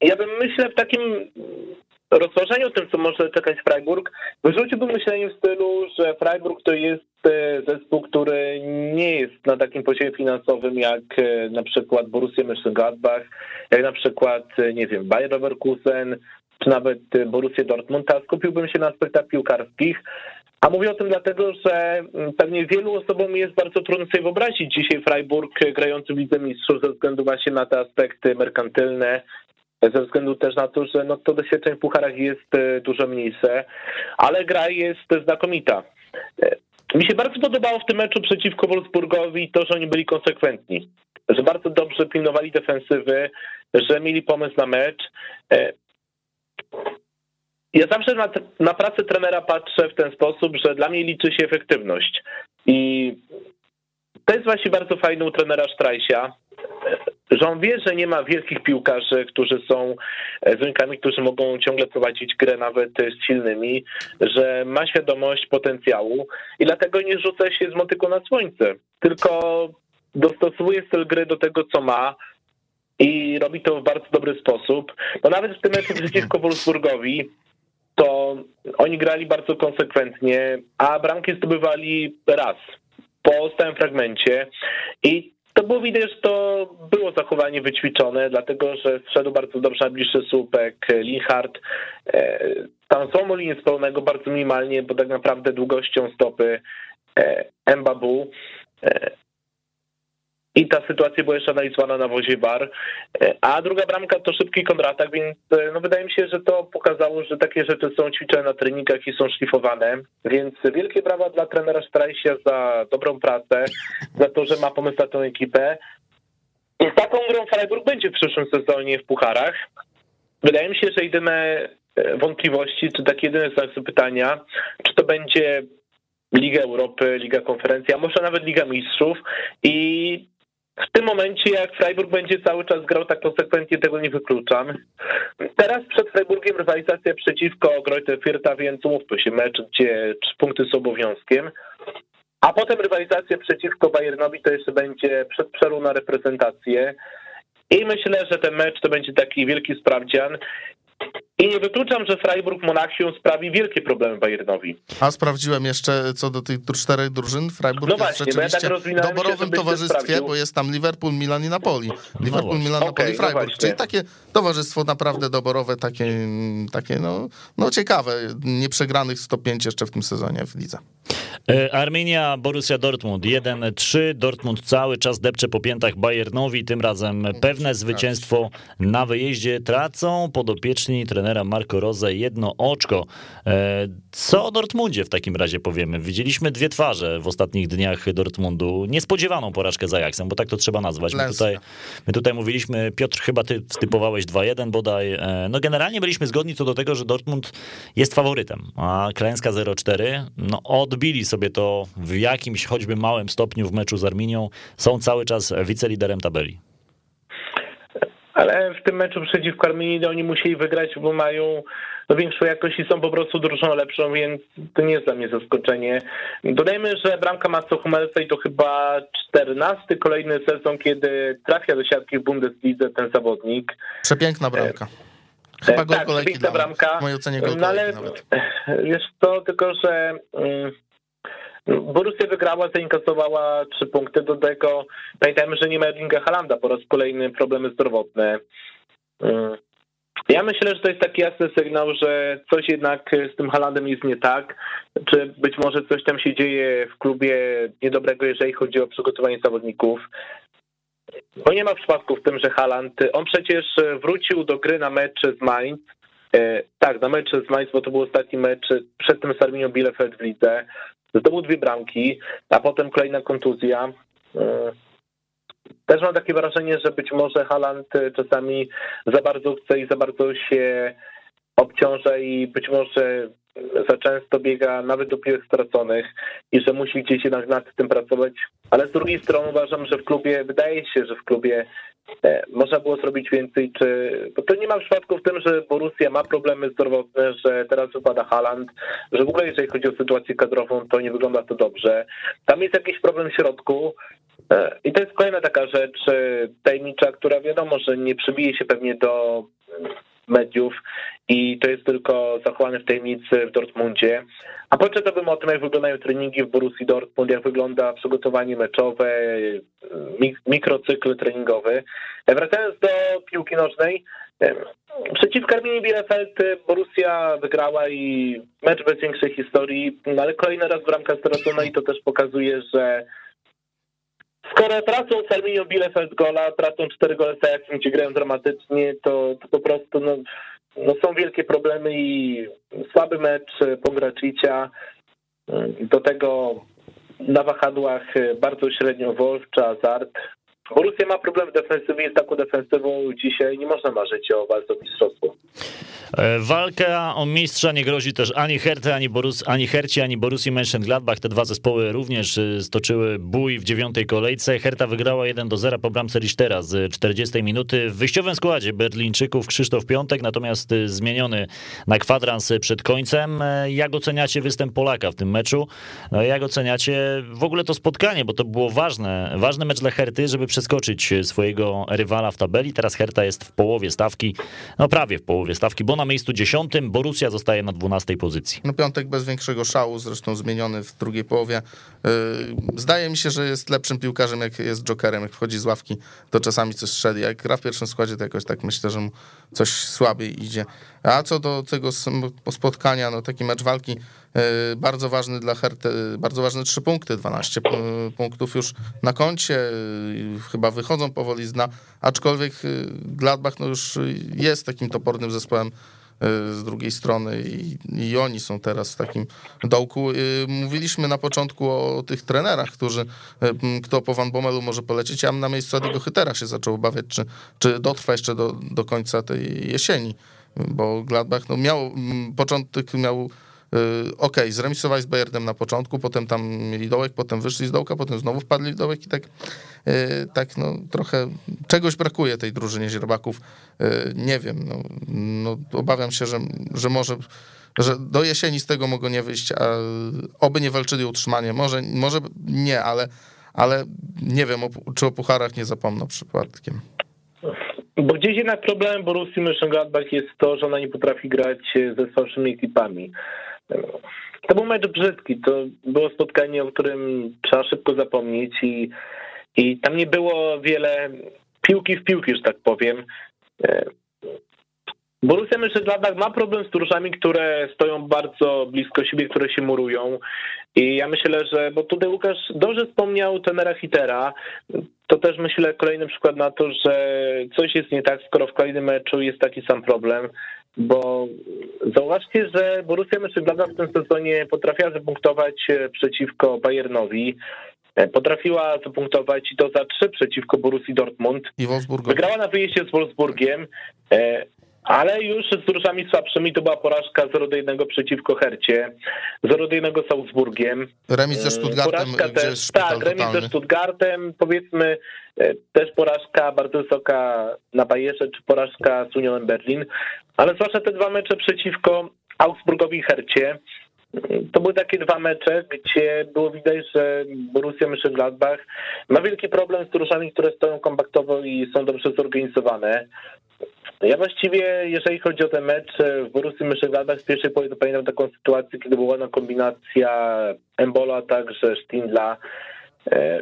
Ja bym myślę w takim rozważeniu tym, co może czekać Freiburg, wyrzuciłbym myślenie w stylu, że Freiburg to jest e, zespół, który nie jest na takim poziomie finansowym jak e, na przykład Borussia Mönchengladbach, jak na przykład, e, nie wiem, Bayer Leverkusen, czy nawet Borussia Dortmund, a skupiłbym się na aspektach piłkarskich. A mówię o tym dlatego, że mm, pewnie wielu osobom jest bardzo trudno sobie wyobrazić dzisiaj Freiburg grający w Lidze Mistrzów ze względu właśnie na te aspekty merkantylne, ze względu też na to, że no to doświadczeń w pucharach jest e, dużo mniejsze, ale gra jest znakomita. E, mi się bardzo podobało w tym meczu przeciwko Wolfsburgowi to, że oni byli konsekwentni, że bardzo dobrze pilnowali defensywy, że mieli pomysł na mecz. E, ja zawsze na, na pracę trenera patrzę w ten sposób, że dla mnie liczy się efektywność. I to jest właśnie bardzo fajne u trenera Strajsia, że on wie, że nie ma wielkich piłkarzy, którzy są z rękami, którzy mogą ciągle prowadzić grę nawet z silnymi, że ma świadomość potencjału i dlatego nie rzuca się z motyką na słońce, tylko dostosowuje styl gry do tego, co ma, i robi to w bardzo dobry sposób. Bo nawet w tym meczu przeciwko Wolfsburgowi to oni grali bardzo konsekwentnie, a bramki zdobywali raz po stałym fragmencie i to było widać, że to było zachowanie wyćwiczone, dlatego że wszedł bardzo dobrze na bliższy słupek Linhard. E, tam są linię spalonego bardzo minimalnie, bo tak naprawdę długością stopy e, Mbabu. E, i ta sytuacja była jeszcze analizowana na wozie bar. A druga bramka to szybki kontratak, więc e, no wydaje mi się, że to pokazało, że takie rzeczy są ćwiczone na treningach i są szlifowane. Więc wielkie brawa dla trenera Strajsia za dobrą pracę, za to, że ma pomysł na tę ekipę. Z taką grą Freiburg będzie w przyszłym sezonie w pucharach. Wydaje mi się, że jedyne e, wątpliwości, czy takie jedyne znak pytania, czy to będzie Liga Europy, Liga Konferencji, a może nawet Liga Mistrzów i w tym momencie, jak Freiburg będzie cały czas grał tak konsekwentnie, tego nie wykluczam. Teraz przed Freiburgiem rywalizacja przeciwko Greuther Firta, więc umówmy się, mecz, gdzie punkty są obowiązkiem. A potem rywalizacja przeciwko Bayernowi to jeszcze będzie przed przerwą na reprezentację. I myślę, że ten mecz to będzie taki wielki sprawdzian. I nie wykluczam, że Freiburg Monachium sprawi wielkie problemy Bayernowi. A sprawdziłem jeszcze co do tych czterech drużyn. Freiburg no właśnie, jest rzeczywiście ja tak w doborowym się, towarzystwie, bo jest tam Liverpool, Milan i Napoli. Liverpool, no Milan, okay, Napoli, no Freiburg. No Czyli takie towarzystwo naprawdę doborowe, takie, takie no, no ciekawe. Nieprzegranych 105 jeszcze w tym sezonie w lidze. E, Armenia, Borussia Dortmund 1-3. Dortmund cały czas depcze po piętach Bayernowi. Tym razem pewne zwycięstwo na wyjeździe tracą podopieczni trenera Marco Rose jedno oczko. E, co o Dortmundzie w takim razie powiemy? Widzieliśmy dwie twarze w ostatnich dniach Dortmundu. Niespodziewaną porażkę z Ajaxem, bo tak to trzeba nazwać. My tutaj, my tutaj mówiliśmy, Piotr, chyba ty typowałeś 2-1 bodaj. E, no generalnie byliśmy zgodni co do tego, że Dortmund jest faworytem, a klęska 0-4, no odbili sobie to w jakimś choćby małym stopniu w meczu z Arminią. Są cały czas wiceliderem tabeli. Ale w tym meczu przeciwko Arminii oni musieli wygrać, bo mają no, większą jakość i są po prostu drużyną lepszą, więc to nie jest dla mnie zaskoczenie. Dodajmy, że bramka Matsu Hummelsej to chyba czternasty kolejny sezon, kiedy trafia do siatki w Bundeslidze ten zawodnik. Przepiękna bramka. Chyba gol tak, kolejki bramka. W mojej ocenie gol no, ale, nawet. Wiesz to, tylko że... Um, Borussia wygrała, zainkasowała trzy punkty. Do tego pamiętajmy, że nie ma Erlinga Halanda po raz kolejny problemy zdrowotne. Mm. Ja myślę, że to jest taki jasny sygnał, że coś jednak z tym Halandem jest nie tak, czy być może coś tam się dzieje w klubie niedobrego, jeżeli chodzi o przygotowanie zawodników. Bo nie ma przypadku w tym, że Haland, on przecież wrócił do gry na mecz z Mainz, e, tak, na mecz z Mainz, bo to był ostatni mecz przed tym z Bielefeld w lidze. Zdobył dwie bramki, a potem kolejna kontuzja. E, też mam takie wrażenie, że być może Haland czasami za bardzo chce i za bardzo się obciąża i być może za często biega nawet do piłek straconych i że musi gdzieś jednak nad tym pracować. Ale z drugiej strony uważam, że w klubie, wydaje się, że w klubie e, można było zrobić więcej, czy, bo to nie ma przypadku w tym, że Borussia ma problemy zdrowotne, że teraz wypada Haland, że w ogóle jeżeli chodzi o sytuację kadrową, to nie wygląda to dobrze. Tam jest jakiś problem w środku, e, i to jest kolejna taka rzecz tajemnicza, która wiadomo, że nie przybije się pewnie do mediów i to jest tylko zachowane w tajemnicy w Dortmundzie. A poczytałbym o tym, jak wyglądają treningi w Borussii Dortmund, jak wygląda przygotowanie meczowe, mikrocykl treningowy. Wracając do piłki nożnej, Przeciw Karminie Bielefeld Borussia wygrała i mecz bez większej historii, no ale kolejny raz bramka stracona i to też pokazuje, że skoro tracą z Arminią Bielefeld gola, tracą cztery gole Ajaxem, gdzie grają dramatycznie, to, to po prostu no, no są wielkie problemy i słaby mecz Pograczycia, do tego na wahadłach bardzo średnio Wolf czy Azart. Borussia ma problem w defensywie, jest taką defensywą dzisiaj, nie można marzyć o walce o mistrzostwo. E, walka o mistrza nie grozi też ani Herty, ani, Borus, ani Herci, ani Borussii Mönchengladbach. Te dwa zespoły również e, stoczyły bój w dziewiątej kolejce. Herta wygrała 1 do 0 po bramce Richtera z 40 minuty. W wyjściowym składzie Berlińczyków Krzysztof Piątek, natomiast e, zmieniony na kwadrans przed końcem. Jak oceniacie występ Polaka w tym meczu? No, jak oceniacie w ogóle to spotkanie, bo to było ważne, ważny mecz dla Herty, żeby przeskoczyć swojego rywala w tabeli. Teraz Herta jest w połowie stawki, no prawie w połowie stawki, bo na miejscu dziesiątym, Borussia zostaje na dwunastej pozycji. No piątek bez większego szału, zresztą zmieniony w drugiej połowie. Yy, zdaje mi się, że jest lepszym piłkarzem, jak jest jokerem, jak wchodzi z ławki, to czasami coś strzeli. Jak gra w pierwszym składzie, to jakoś tak myślę, że mu coś słabiej idzie. A co do tego spotkania, no taki mecz walki bardzo ważny dla Herty, bardzo ważne trzy punkty, 12 punktów już na koncie, yy, chyba wychodzą powoli z dna, aczkolwiek Gladbach no już jest takim topornym zespołem z drugiej strony i, i, oni są teraz w takim dołku. Mówiliśmy na początku o tych trenerach, którzy, kto po Van Bommelu może polecieć. Ja na miejscu Adiego Hytera się zaczął obawiać, czy, czy dotrwa jeszcze do, do końca tej jesieni, bo Gladbach no miał, początek miał ok, zremisowali z Bayernem na początku, potem tam mieli dołek, potem wyszli z dołka, potem znowu wpadli w dołek i tak, y, tak no trochę czegoś brakuje tej drużynie Źrebaków. Y, nie wiem, no, no obawiam się, że, że może że do jesieni z tego mogą nie wyjść, a oby nie walczyli o utrzymanie. Może, może nie, ale, ale nie wiem, czy o pucharach nie zapomną przypadkiem. Bo gdzieś jednak problemem Borussii Mönchengladbach jest to, że ona nie potrafi grać ze słabszymi ekipami. To był mecz brzydki, to było spotkanie, o którym trzeba szybko zapomnieć i, i tam nie było wiele piłki w piłki, że tak powiem. E, Borussia Mönchengladbach ma problem z drużynami, które stoją bardzo blisko siebie, które się murują. I ja myślę, że, bo tutaj Łukasz dobrze wspomniał tenera Hitera, to też myślę kolejny przykład na to, że coś jest nie tak, skoro w kolejnym meczu jest taki sam problem bo zauważcie, że Borussia Mönchengladbach w tym sezonie potrafiła zapunktować e, przeciwko Bayernowi, e, potrafiła zapunktować i to za trzy przeciwko Borussii Dortmund. I Wolfsburgowi. Wygrała na wyjeździe z Wolfsburgiem, e, ale już z drużami słabszymi to była porażka 0 do 1 przeciwko Hercie, 0 do 1 z Augsburgiem. Remis ze Stuttgartem, porażka gdzie też, Tak, remis totalny. ze Stuttgartem, powiedzmy też porażka bardzo wysoka na Bayerze, czy porażka z Unionem Berlin. Ale zwłaszcza te dwa mecze przeciwko Augsburgowi i Hercie, to były takie dwa mecze, gdzie było widać, że Borussia Mönchengladbach ma wielki problem z drużynami, które stoją kompaktowo i są dobrze zorganizowane. Ja właściwie, jeżeli chodzi o ten mecz w Borussii Mönchengladbach, z pierwszej połowy pamiętam taką sytuację, kiedy była na kombinacja Embola, także Stindla. E,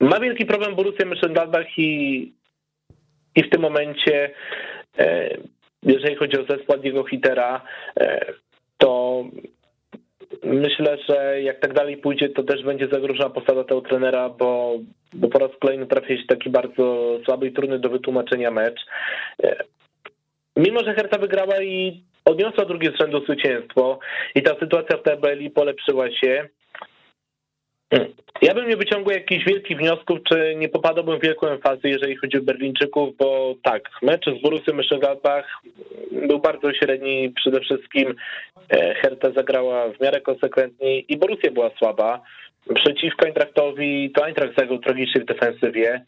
ma wielki problem Borussia Mönchengladbach i, i w tym momencie jeżeli chodzi o zespół Diego Hitera, e, to myślę, że jak tak dalej pójdzie, to też będzie zagrożona posada tego trenera, bo, bo po raz kolejny trafi się taki bardzo słaby i trudny do wytłumaczenia mecz. E, mimo, że Herta wygrała i odniosła drugie z rzędu zwycięstwo i ta sytuacja w tabeli polepszyła się, Ja bym nie wyciągał jakichś wielkich wniosków, czy nie popadałbym w wielką emfazę, jeżeli chodzi o Berlińczyków, bo tak, mecz z Borussią Mönchengladbach był bardzo średni, przede wszystkim e, Hertha zagrała w miarę konsekwentnie i Borussia była słaba. Przeciwko Eintrachtowi to Eintracht zagrał tragicznie w defensywie,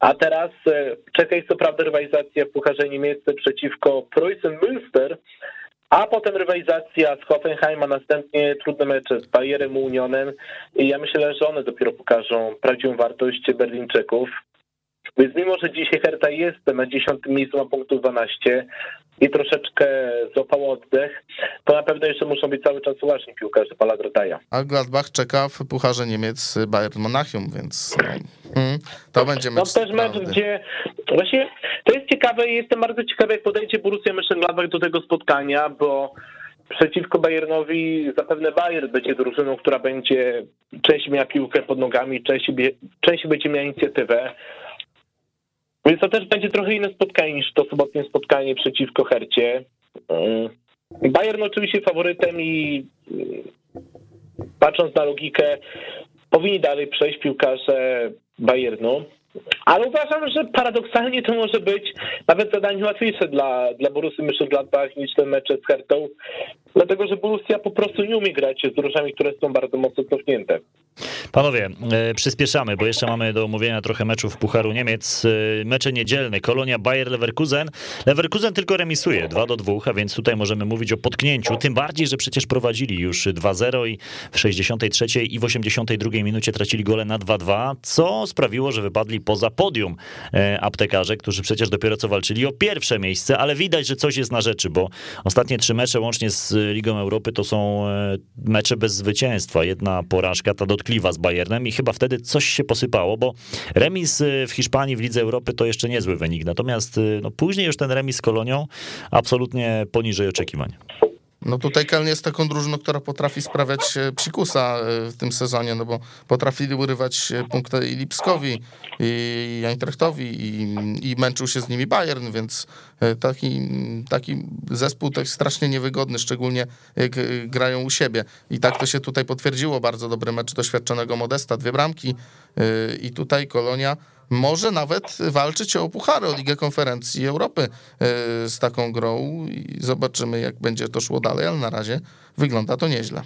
a teraz e, czeka ich co prawda rywalizacja w Pucharze Niemieckim przeciwko Preußen Münster, a potem rywalizacja z Hoffenheim, a następnie trudne mecze z Bayerem Unionem i ja myślę, że one dopiero pokażą prawdziwą wartość Berlińczyków. Więc mimo, że dzisiaj Hertha jest na dziesiątym miejscu, ma punktu 12 i troszeczkę złapał oddech, to na pewno jeszcze muszą być cały czas uważni piłkarze Pala Grotaja. A Gladbach czeka w Pucharze Niemiec Bayern Monachium, więc hmm, to będzie mecz. No też mecz, gdzie właśnie to jest ciekawe i jestem bardzo ciekawy, jak podejdzie Borussia Mönchengladbach do tego spotkania, bo przeciwko Bayernowi zapewne Bayern będzie drużyną, która będzie częściej miała piłkę pod nogami, częściej, częściej będzie miała inicjatywę. Więc to też będzie trochę inne spotkanie niż to sobotnie spotkanie przeciwko Hercie. Mm. Bayern oczywiście faworytem i mm, patrząc na logikę, powinni dalej przejść piłkarze Bayernu. Ale uważam, że paradoksalnie to może być nawet zadanie łatwiejsze dla, dla Borussy Mönchengladbach niż ten mecz z Hertą, dlatego że Borussia po prostu nie umie grać z drużynami, które są bardzo mocno cofnięte. Panowie, e, przyspieszamy, bo jeszcze mamy do omówienia trochę meczów Pucharu Niemiec. E, mecze niedzielne, Kolonia Bayer Leverkusen. Leverkusen tylko remisuje 2 do 2, a więc tutaj możemy mówić o potknięciu, tym bardziej, że przecież prowadzili już 2-0 i w 63 i w 82 minucie tracili gole na 2-2, co sprawiło, że wypadli poza podium e, aptekarze, którzy przecież dopiero co walczyli o pierwsze miejsce, ale widać, że coś jest na rzeczy, bo ostatnie trzy mecze łącznie z Ligą Europy to są mecze bez zwycięstwa. Jedna porażka, ta dotkliwa z Bayernem i chyba wtedy coś się posypało, bo remis y, w Hiszpanii w Lidze Europy to jeszcze niezły wynik, natomiast y, no, później już ten remis z Kolonią absolutnie poniżej oczekiwań. No tutaj Keln jest taką drużyną, która potrafi sprawiać e, psikusa e, w tym sezonie, no bo potrafili urywać e, punkty i Lipskowi, i Eintrachtowi, i, i męczył się z nimi Bayern, więc taki, taki zespół tak strasznie niewygodny, szczególnie jak grają u siebie. I tak to się tutaj potwierdziło, bardzo dobry mecz doświadczonego Modesta, dwie bramki i tutaj Kolonia może nawet walczyć o puchary, o Ligę Konferencji Europy e, z taką grą i zobaczymy, jak będzie to szło dalej, ale na razie wygląda to nieźle.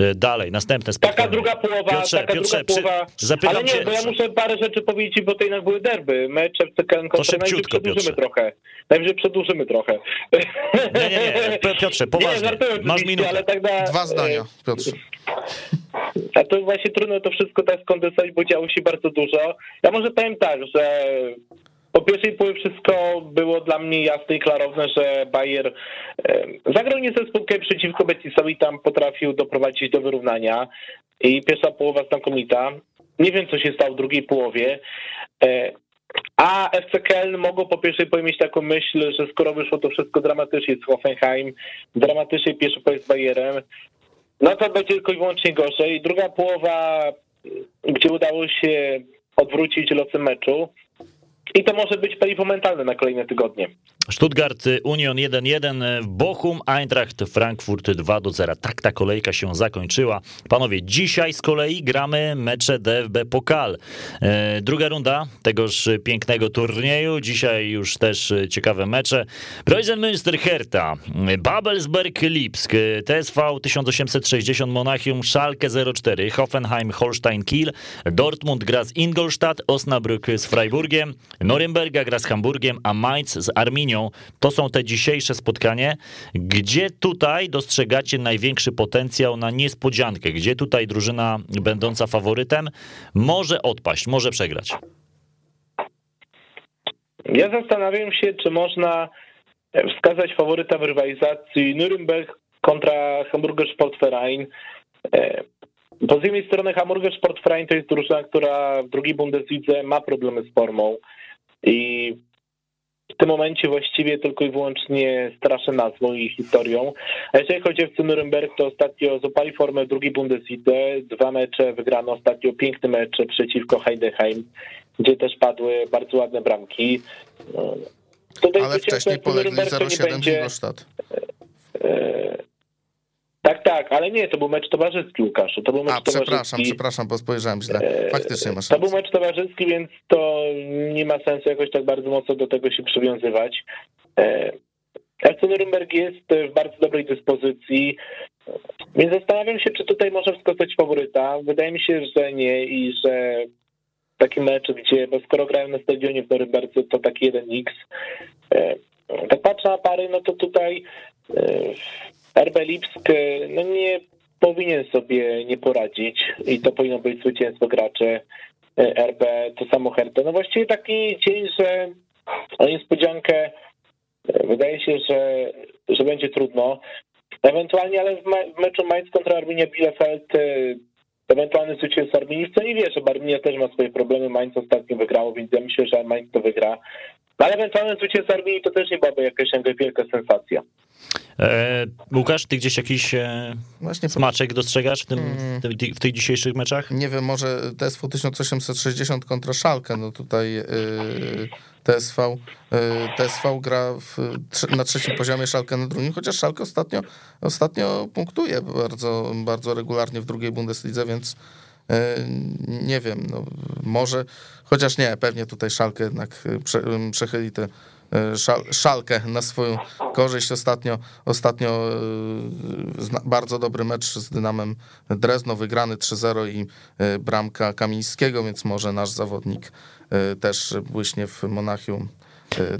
E, dalej, następne spotkanie. Taka druga połowa, Piotrze, taka Piotrze, druga połowa. Zapytam ale nie, cię, bo ja muszę parę rzeczy powiedzieć, bo to jednak były derby. Mecze w CKN To szybciutko, przedłużymy Piotrze. trochę. Najwyżej przedłużymy trochę. Nie, nie, nie, Piotrze, poważnie. Nie, żartuję Masz minutę. ale tak na, Dwa zdania, Piotrze. A to właśnie trudno to wszystko tak skondensować, bo działo się bardzo dużo. Ja może powiem tak, że po pierwszej połowie wszystko było dla mnie jasne i klarowne, że Bayer e, zagrał nie ze spółkę przeciwko Betisowi, tam potrafił doprowadzić do wyrównania i pierwsza połowa znakomita. Nie wiem, co się stało w drugiej połowie. A FC Köln mogło po pierwszej połowie mieć taką myśl, że skoro wyszło to wszystko dramatycznie z Hoffenheim, dramatycznie pierwszy pojeźdź z Bayerem, no to będzie tylko i wyłącznie gorzej. Druga połowa, gdzie udało się odwrócić losy meczu. I to może być paliwo na kolejne tygodnie. Stuttgart Union 1-1, Bochum Eintracht Frankfurt 2-0. Tak ta kolejka się zakończyła. Panowie, dzisiaj z kolei gramy mecze DFB Pokal. E, Druga runda tegoż pięknego turnieju. Dzisiaj już też ciekawe mecze. Preußen Münster Hertha, Babelsberg Lipsk, TSV 1860 Monachium, Schalke 04, Hoffenheim Holstein Kiel, Dortmund gra z Ingolstadt, Osnabrück z Freiburgiem, Norymberga gra z Hamburgiem, a Mainz z Arminią. To są te dzisiejsze spotkanie. Gdzie tutaj dostrzegacie największy potencjał na niespodziankę? Gdzie tutaj drużyna będąca faworytem może odpaść, może przegrać? Ja zastanawiam się, czy można wskazać faworyta w rywalizacji Nürnberg kontra Hamburger Sportverein. Bo z jednej strony Hamburger Sportverein to jest drużyna, która w drugiej Bundeslidze ma problemy z formą i w tym momencie właściwie tylko i wyłącznie straszę nazwą i historią. A jeżeli chodzi o FC Nürnberg, to ostatnio złapali formę w drugiej Bundeslidze. Dwa mecze wygrano, ostatnio piękny mecz przeciwko Heidenheim, gdzie też padły bardzo ładne bramki. Tutaj Ale wcześniej polegli 0-7 będzie... Ingolstadt. Tak, tak, ale nie, to był mecz towarzyski, Łukaszu. To był mecz A, przepraszam, towarzyski. przepraszam, bo spojrzałem źle. Faktycznie masz To był mecz towarzyski, więc to nie ma sensu jakoś tak bardzo mocno do tego się przywiązywać. E, FC Nuremberg jest w bardzo dobrej dyspozycji, więc zastanawiam się, czy tutaj może wskazać faworyta. Wydaje mi się, że nie i że taki mecz, gdzie, bo skoro grają na stadionie w Norymberdze, to taki 1x. E, Tak patrzę na pary, no to tutaj e, RB Lipsk e, no nie powinien sobie nie poradzić i to powinno być zwycięstwo graczy e, RB, to samo Hertha. No właściwie taki dzień, że o niespodziankę e, wydaje się, że, że będzie trudno. Ewentualnie, ale w, me- w meczu Mainz kontra Arminia Bielefeld ewentualny zwycięstwo Arminii, w co nie wierzę, bo Arminia też ma swoje problemy, Mainz ostatnio wygrało, więc ja myślę, że Mainz to wygra. No, ale ewentualne zwycięstwo Arminii to też nie byłaby jakaś wielka sensacja. E, Łukasz, ty gdzieś jakiś e, Właśnie smaczek dostrzegasz w, tym, Mm. w, tych- w tych dzisiejszych meczach? Nie wiem, może TSV 1860 kontra Szalkę, no tutaj yy, TSV, yy, TSV gra w, na trzecim poziomie, Szalkę na drugim, chociaż Szalkę ostatnio, ostatnio punktuje bardzo, bardzo regularnie w drugiej Bundeslidze, więc yy, nie wiem, no, może, chociaż nie, pewnie tutaj Szalkę jednak prze, przechyli yy, szal, Szalkę na swoją korzyść. Ostatnio, ostatnio zna- bardzo dobry mecz z Dynamem Drezno, wygrany 3-0 i yy, bramka Kamińskiego, więc może nasz zawodnik też błyśnie w Monachium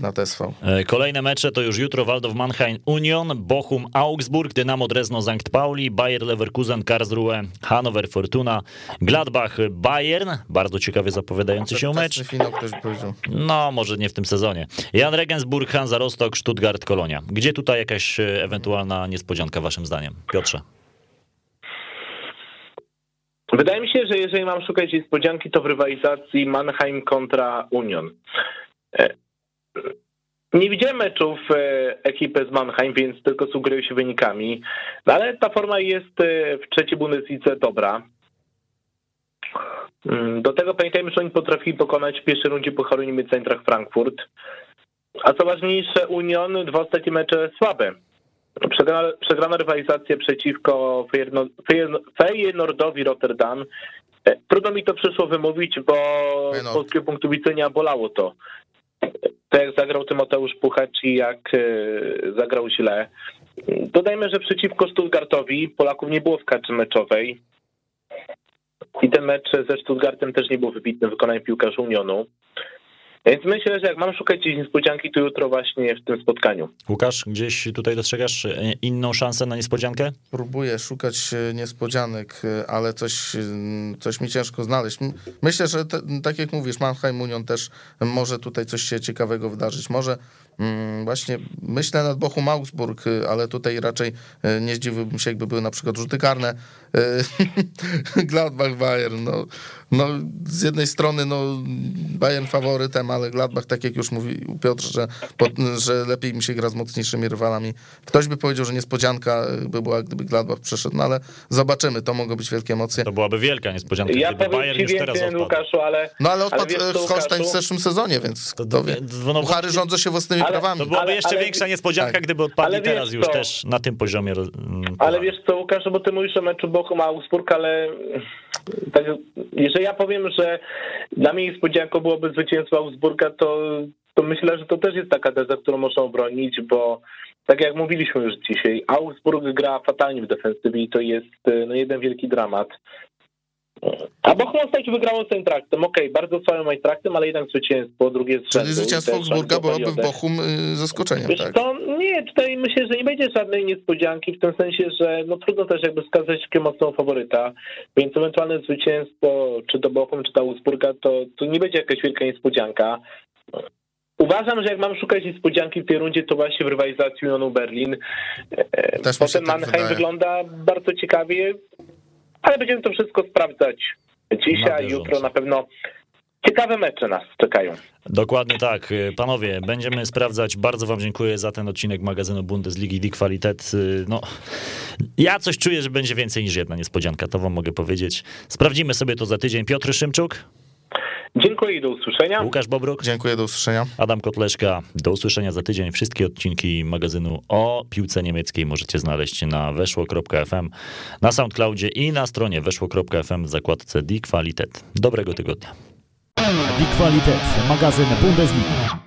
na TSV. E, Kolejne mecze to już jutro Waldorf Mannheim Union, Bochum Augsburg, Dynamo Drezno Sankt Pauli, Bayer Leverkusen Karlsruhe, Hannover Fortuna, Gladbach Bayern, bardzo ciekawie zapowiadający się mecz. Wczesny finał ktoś by powiedział. No, może nie w tym sezonie. Jan Regensburg, Hansa Rostock, Stuttgart, Kolonia. Gdzie tutaj jakaś e, ewentualna niespodzianka waszym zdaniem? Piotrze. Wydaje mi się, że jeżeli mam szukać niespodzianki, to w rywalizacji Mannheim kontra Union. Nie widziałem meczów e, ekipy z Mannheim, więc tylko sugeruję się wynikami, no ale ta forma jest e, w trzeciej Bundeslidze dobra. Mm, Do tego pamiętajmy, że oni potrafili pokonać w pierwszej rundzie Pucharu Niemiec Eintracht Frankfurt. A co ważniejsze, Union dwa ostatnie mecze słabe. Przegrana, przegrana rywalizacja przeciwko Feyenoord- Feyenoord- Feyenoordowi Rotterdam. E, Trudno mi to przyszło wymówić, bo z polskiego punktu widzenia bolało to. Tak jak zagrał Tymoteusz Puchacz i jak e, zagrał źle. Dodajmy, że przeciwko Stuttgartowi Polaków nie było w kadrze meczowej. I ten mecz ze Stuttgartem też nie był wybitnym wykonaniem piłkarzy Unionu. Więc myślę, że jak mam szukać gdzieś niespodzianki, to jutro właśnie w tym spotkaniu. Łukasz, gdzieś tutaj dostrzegasz e, inną szansę na niespodziankę? Próbuję szukać e, niespodzianek, e, ale coś, coś mi ciężko znaleźć. Myślę, że te, tak jak mówisz, Mannheim Union też może tutaj coś się ciekawego wydarzyć. Może właśnie myślę nad Bochum Augsburg, e, ale tutaj raczej e, nie zdziwiłbym się, jakby były na przykład rzuty karne. E, (laughs) Gladbach, Bayern, no, no z jednej strony no Bayern faworytem, ale Gladbach, tak jak już mówił Piotr, że, pod, że lepiej mi się gra z mocniejszymi rywalami. Ktoś by powiedział, że niespodzianka by była, gdyby Gladbach przeszedł, no ale zobaczymy, to mogą być wielkie emocje. To byłaby wielka niespodzianka, Ja gdyby powiem Bayern ci już teraz odpadł. Łukaszu, ale... No ale odpadł wiesz co, w Holstein w zeszłym sezonie, więc To- wie. no Puchary właśnie- rządzą się własnymi To byłaby Ale- jeszcze ale- większa niespodzianka, tak. gdyby odpadli teraz już co? też na tym poziomie. mm, Ale wiesz co, Łukasz, bo ty mówisz o meczu Bochum Augsburg, ale tak, jeżeli ja powiem, że dla mnie niespodzianką byłoby zwycięstwo Augsburga, to, to myślę, że to też jest taka teza, którą można obronić, bo tak jak mówiliśmy już dzisiaj, Augsburg gra fatalnie w defensywie i to jest no, jeden wielki dramat. A Bochum ostatnio wygrało z Eintraktem. Okej, bardzo słabym Eintraktem, ale jednak zwycięstwo, drugie z Czyli zwycięstwo Augsburga byłoby w. Bochum y, zaskoczeniem, Wiesz tak? co, nie, tutaj myślę, że nie będzie żadnej niespodzianki, w tym sensie, że no trudno też jakby wskazać takiego mocnego faworyta, więc ewentualne zwycięstwo, czy to Bochum, czy to Augsburga, to, to nie będzie jakaś wielka niespodzianka. Uważam, że jak mam szukać niespodzianki w tej rundzie, to właśnie w rywalizacji Unionu Berlin. E, Też Potem tak Mannheim wydaje. wygląda bardzo ciekawie, ale będziemy to wszystko sprawdzać dzisiaj, jutro na pewno. Ciekawe mecze nas czekają. Dokładnie tak. Panowie, będziemy sprawdzać. Bardzo wam dziękuję za ten odcinek magazynu Bundesligi Die Qualität. No, ja coś czuję, że będzie więcej niż jedna niespodzianka, to wam mogę powiedzieć. Sprawdzimy sobie to za tydzień. Piotr Szymczuk? Dziękuję i do usłyszenia. Łukasz Bobruk, Dziękuję, do usłyszenia. Adam Kotleszka. Do usłyszenia za tydzień. Wszystkie odcinki magazynu o piłce niemieckiej możecie znaleźć na weszło.fm, na SoundCloudzie i na stronie weszło.fm w zakładce Die Qualität. Dobrego tygodnia. Die Qualität, magazyn Bundesliga.